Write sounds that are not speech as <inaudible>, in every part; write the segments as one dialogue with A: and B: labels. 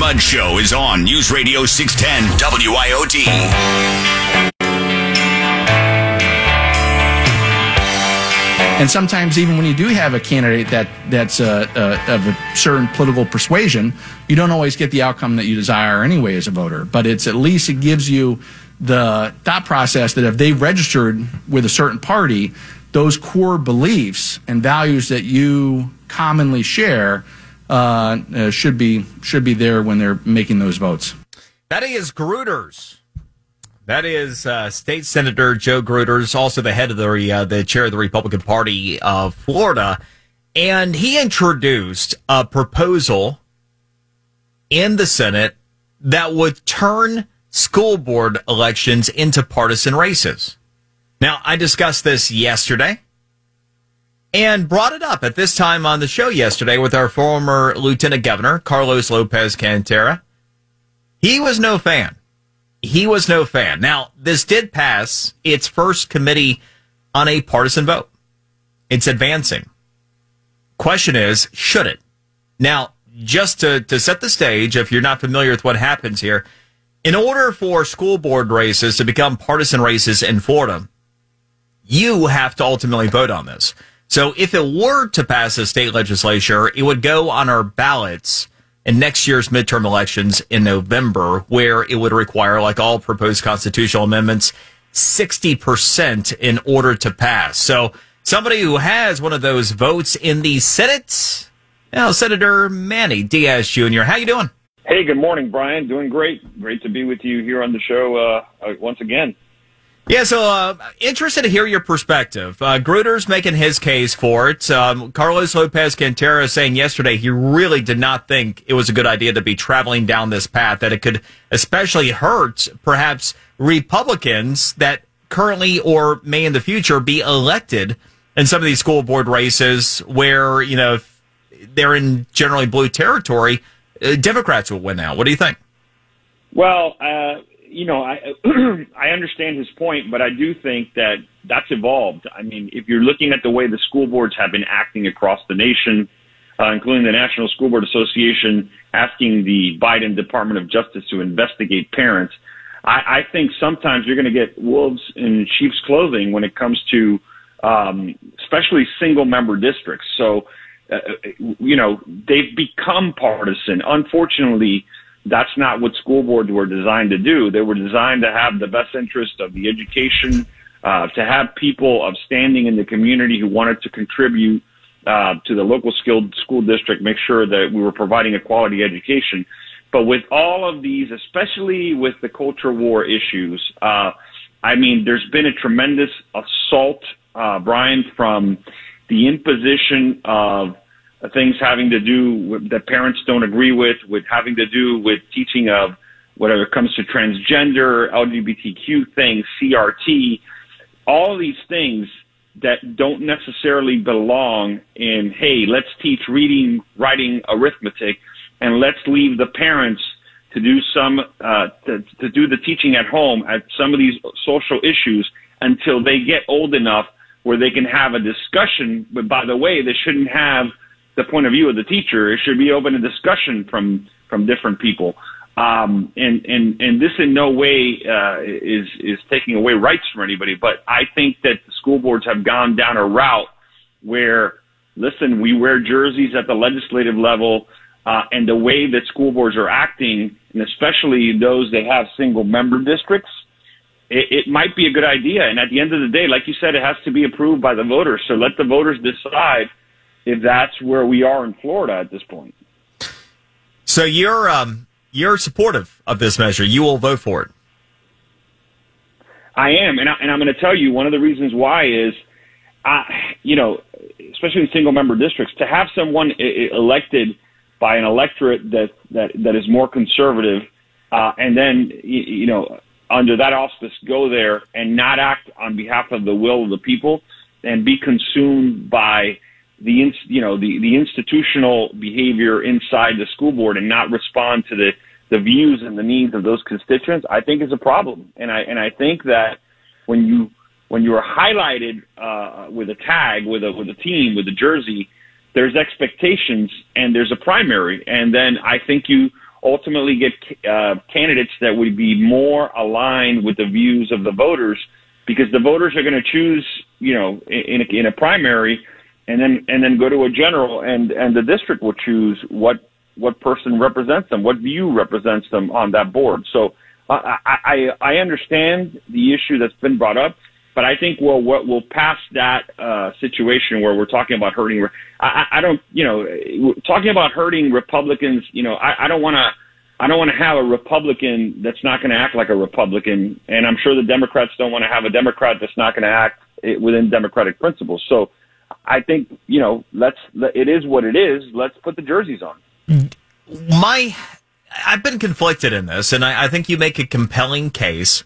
A: Mudd Show is on News Radio 610 WIOD.
B: And sometimes, even when you do have a candidate that that's uh, uh, of a certain political persuasion, you don't always get the outcome that you desire anyway as a voter. But it's at least it gives you the thought process that if they registered with a certain party, those core beliefs and values that you commonly share uh, uh, should be should be there when they're making those votes.
C: That is Gruters. That is uh, State Senator Joe Gruters, also the head of the uh, the chair of the Republican Party of Florida, and he introduced a proposal in the Senate that would turn school board elections into partisan races. Now, I discussed this yesterday and brought it up at this time on the show yesterday with our former Lieutenant Governor, Carlos Lopez Cantera. He was no fan. He was no fan. Now, this did pass its first committee on a partisan vote. It's advancing. Question is, should it? Now, just to, to set the stage, if you're not familiar with what happens here, in order for school board races to become partisan races in Florida, you have to ultimately vote on this. So if it were to pass a state legislature, it would go on our ballots in next year's midterm elections in November, where it would require, like all proposed constitutional amendments, 60% in order to pass. So somebody who has one of those votes in the Senate, now Senator Manny Diaz Jr., how you doing?
D: Hey, good morning, Brian. Doing great. Great to be with you here on the show uh, uh, once again.
C: Yeah, so uh, interested to hear your perspective. Uh, Gruters making his case for it. Um, Carlos Lopez Cantera saying yesterday he really did not think it was a good idea to be traveling down this path, that it could especially hurt perhaps Republicans that currently or may in the future be elected in some of these school board races where, you know, they're in generally blue territory uh, Democrats will win now. What do you think?
D: Well, uh, you know, I <clears throat> I understand his point, but I do think that that's evolved. I mean, if you're looking at the way the school boards have been acting across the nation, uh, including the National School Board Association asking the Biden Department of Justice to investigate parents, I, I think sometimes you're going to get wolves in sheep's clothing when it comes to, um, especially single member districts. So uh, you know, they've become partisan. Unfortunately, that's not what school boards were designed to do. They were designed to have the best interest of the education, uh, to have people of standing in the community who wanted to contribute uh, to the local skilled school district, make sure that we were providing a quality education. But with all of these, especially with the culture war issues, uh, I mean, there's been a tremendous assault, uh, Brian, from the imposition of things having to do with, that parents don't agree with, with having to do with teaching of whatever it comes to transgender, LGBTQ things, CRT, all these things that don't necessarily belong in, hey, let's teach reading, writing, arithmetic, and let's leave the parents to do some, uh, to, to do the teaching at home at some of these social issues until they get old enough where they can have a discussion. But by the way, they shouldn't have the point of view of the teacher. It should be open to discussion from from different people. Um, and and and this in no way uh, is is taking away rights from anybody. But I think that the school boards have gone down a route where, listen, we wear jerseys at the legislative level, uh, and the way that school boards are acting, and especially those that have single member districts, it, it might be a good idea. And at the end of the day, like you said, it has to be approved by the voters. So let the voters decide if that's where we are in Florida at this point.
C: So you're um, you're supportive of this measure. You will vote for it.
D: I am, and, I, and I'm going to tell you one of the reasons why is, I, you know, especially in single member districts, to have someone elected by an electorate that that that is more conservative, uh, and then you know under that auspice go there and not act on behalf of the will of the people and be consumed by the you know the the institutional behavior inside the school board and not respond to the the views and the needs of those constituents, I think is a problem. And I and I think that when you when you are highlighted uh, with a tag, with a with a team, with a jersey, there's expectations and there's a primary, and then I think you ultimately get uh, candidates that would be more aligned with the views of the voters, because the voters are going to choose, you know, in a, in a primary, and then and then go to a general, and and the district will choose what what person represents them, what view represents them on that board. So I I, I understand the issue that's been brought up. But I think we'll we'll pass that uh, situation where we're talking about hurting. I, I don't, you know, talking about hurting Republicans. You know, I, I don't want to. I don't want to have a Republican that's not going to act like a Republican, and I'm sure the Democrats don't want to have a Democrat that's not going to act within Democratic principles. So, I think you know, let's. It is what it is. Let's put the jerseys on.
C: My, I've been conflicted in this, and I, I think you make a compelling case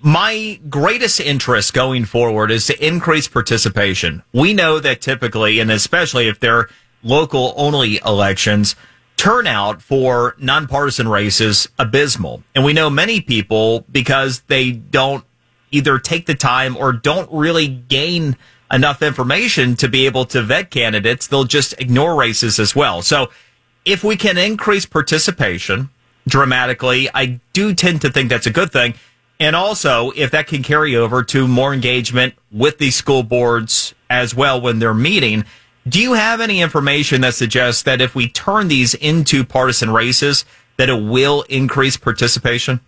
C: my greatest interest going forward is to increase participation. We know that typically, and especially if they're local only elections, turnout for nonpartisan races abysmal. And we know many people because they don't either take the time or don't really gain enough information to be able to vet candidates, they'll just ignore races as well. So if we can increase participation dramatically, I do tend to think that's a good thing. And also, if that can carry over to more engagement with the school boards as well when they're meeting, do you have any information that suggests that if we turn these into partisan races, that it will increase participation?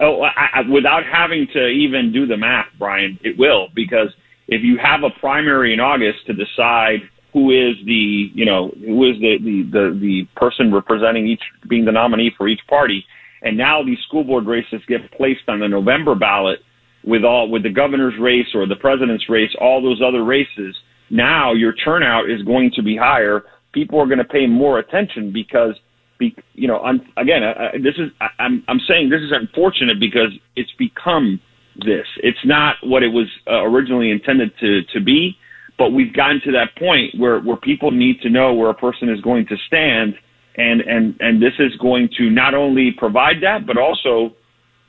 D: Oh, I, without having to even do the math, Brian, it will because if you have a primary in August to decide who is the you know who is the the the, the person representing each being the nominee for each party and now these school board races get placed on the November ballot with all with the governor's race or the president's race, all those other races. Now your turnout is going to be higher. People are going to pay more attention because, be, you know, I'm, again, I, this is I, I'm I'm saying this is unfortunate because it's become this. It's not what it was uh, originally intended to to be, but we've gotten to that point where where people need to know where a person is going to stand and and and this is going to not only provide that, but also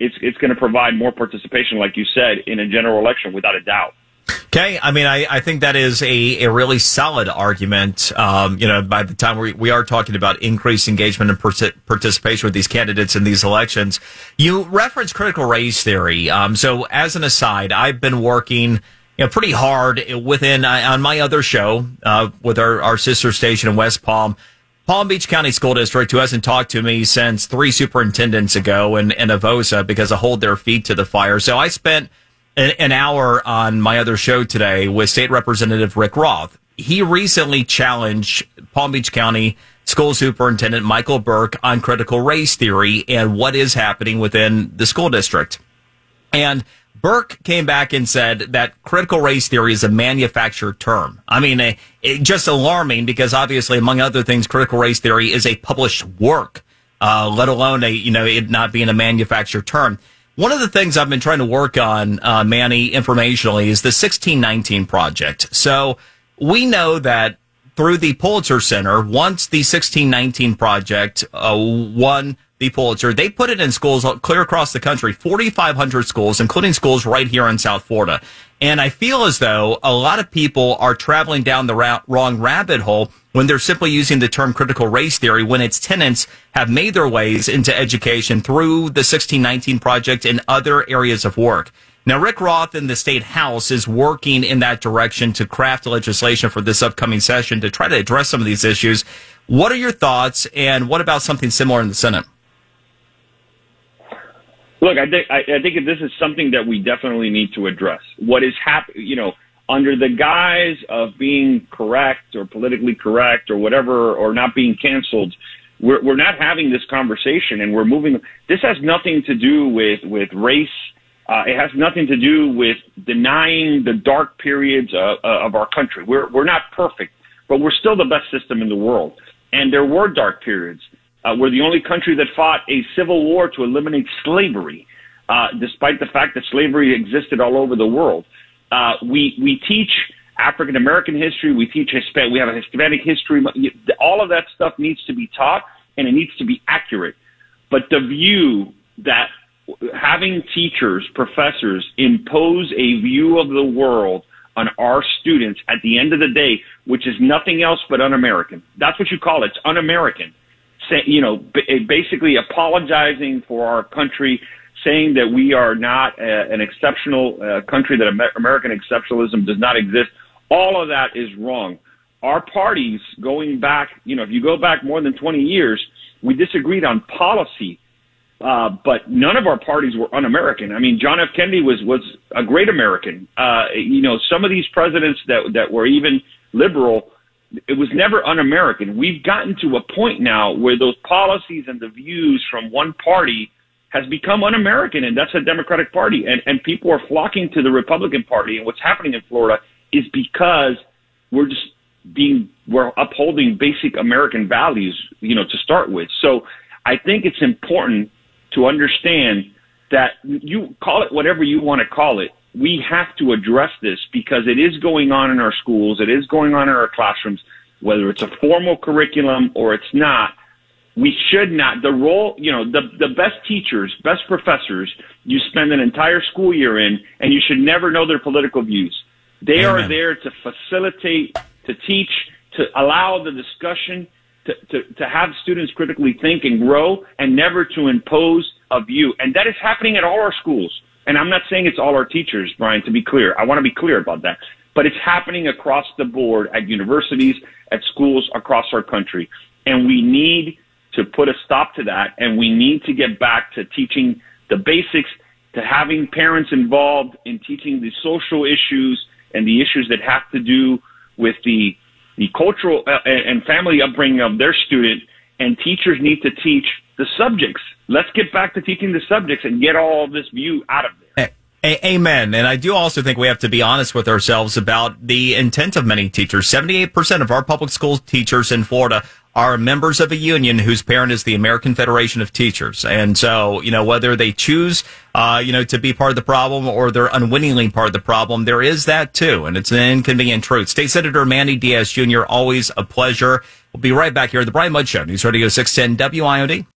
D: it's it's going to provide more participation, like you said, in a general election, without a doubt.
C: Okay, I mean, I, I think that is a, a really solid argument. Um, you know, by the time we, we are talking about increased engagement and participation with these candidates in these elections, you reference critical race theory. Um, so, as an aside, I've been working you know, pretty hard within uh, on my other show uh, with our, our sister station in West Palm Palm Beach County School District, who hasn't talked to me since three superintendents ago in, in Avossa because I hold their feet to the fire. So I spent an, hour on my other show today with State Representative Rick Roth. He recently challenged Palm Beach County School Superintendent Michael Burke on critical race theory and what is happening within the school district. And Burke came back and said that critical race theory is a manufactured term. I mean, it, it, just alarming because obviously, among other things, critical race theory is a published work, uh, let alone a, you know, it not being a manufactured term. One of the things I've been trying to work on, uh, Manny, informationally is the 1619 project. So we know that through the Pulitzer Center, once the 1619 project uh, won the Pulitzer. They put it in schools clear across the country, 4,500 schools, including schools right here in South Florida. And I feel as though a lot of people are traveling down the ra- wrong rabbit hole when they're simply using the term critical race theory when its tenants have made their ways into education through the 1619 project and other areas of work. Now, Rick Roth in the state house is working in that direction to craft legislation for this upcoming session to try to address some of these issues. What are your thoughts and what about something similar in the Senate?
D: Look, I think I, I think this is something that we definitely need to address. What is happening, you know, under the guise of being correct or politically correct or whatever, or not being canceled, we're we're not having this conversation, and we're moving. This has nothing to do with with race. Uh, it has nothing to do with denying the dark periods of, of our country. We're we're not perfect, but we're still the best system in the world. And there were dark periods. Uh, we're the only country that fought a civil war to eliminate slavery, uh, despite the fact that slavery existed all over the world. Uh, we we teach African American history. We teach Hispanic. We have a Hispanic history. All of that stuff needs to be taught, and it needs to be accurate. But the view that having teachers, professors impose a view of the world on our students at the end of the day, which is nothing else but un-American. That's what you call it. It's un-American. You know, b- basically apologizing for our country, saying that we are not a, an exceptional uh, country, that Amer- American exceptionalism does not exist. All of that is wrong. Our parties going back, you know, if you go back more than 20 years, we disagreed on policy uh, but none of our parties were un-American. I mean, John F. Kennedy was was a great American. Uh, you know, some of these presidents that that were even liberal, it was never un-American. We've gotten to a point now where those policies and the views from one party has become un-American, and that's the Democratic Party. And and people are flocking to the Republican Party. And what's happening in Florida is because we're just being we're upholding basic American values, you know, to start with. So I think it's important to understand that you call it whatever you want to call it. We have to address this because it is going on in our schools. It is going on in our classrooms, whether it's a formal curriculum or it's not. We should not, the role, you know, the, the best teachers, best professors, you spend an entire school year in and you should never know their political views. They
C: Amen.
D: are there to facilitate, to teach, to allow the discussion, to, to, to have students critically think and grow and never to impose a view. And that is happening at all our schools. And I'm not saying it's all our teachers, Brian, to be clear. I want to be clear about that. But it's happening across the board at universities, at schools across our country. And we need to put a stop to that. And we need to get back to teaching the basics, to having parents involved in teaching the social issues and the issues that have to do with the the cultural uh, and family upbringing of their student, and teachers need to teach the subjects. Let's get back to teaching the subjects and get all this view out of there.
C: A- amen. And I do also think we have to be honest with ourselves about the intent of many teachers. 78% of our public school teachers in Florida are members of a union whose parent is the American Federation of Teachers. And so, you know, whether they choose, uh, you know, to be part of the problem or they're unwittingly part of the problem, there is that too. And it's an inconvenient truth. State Senator Manny Diaz Jr., always a pleasure. We'll be right back here at the Brian Mudd Show, News Radio 610 WIOD.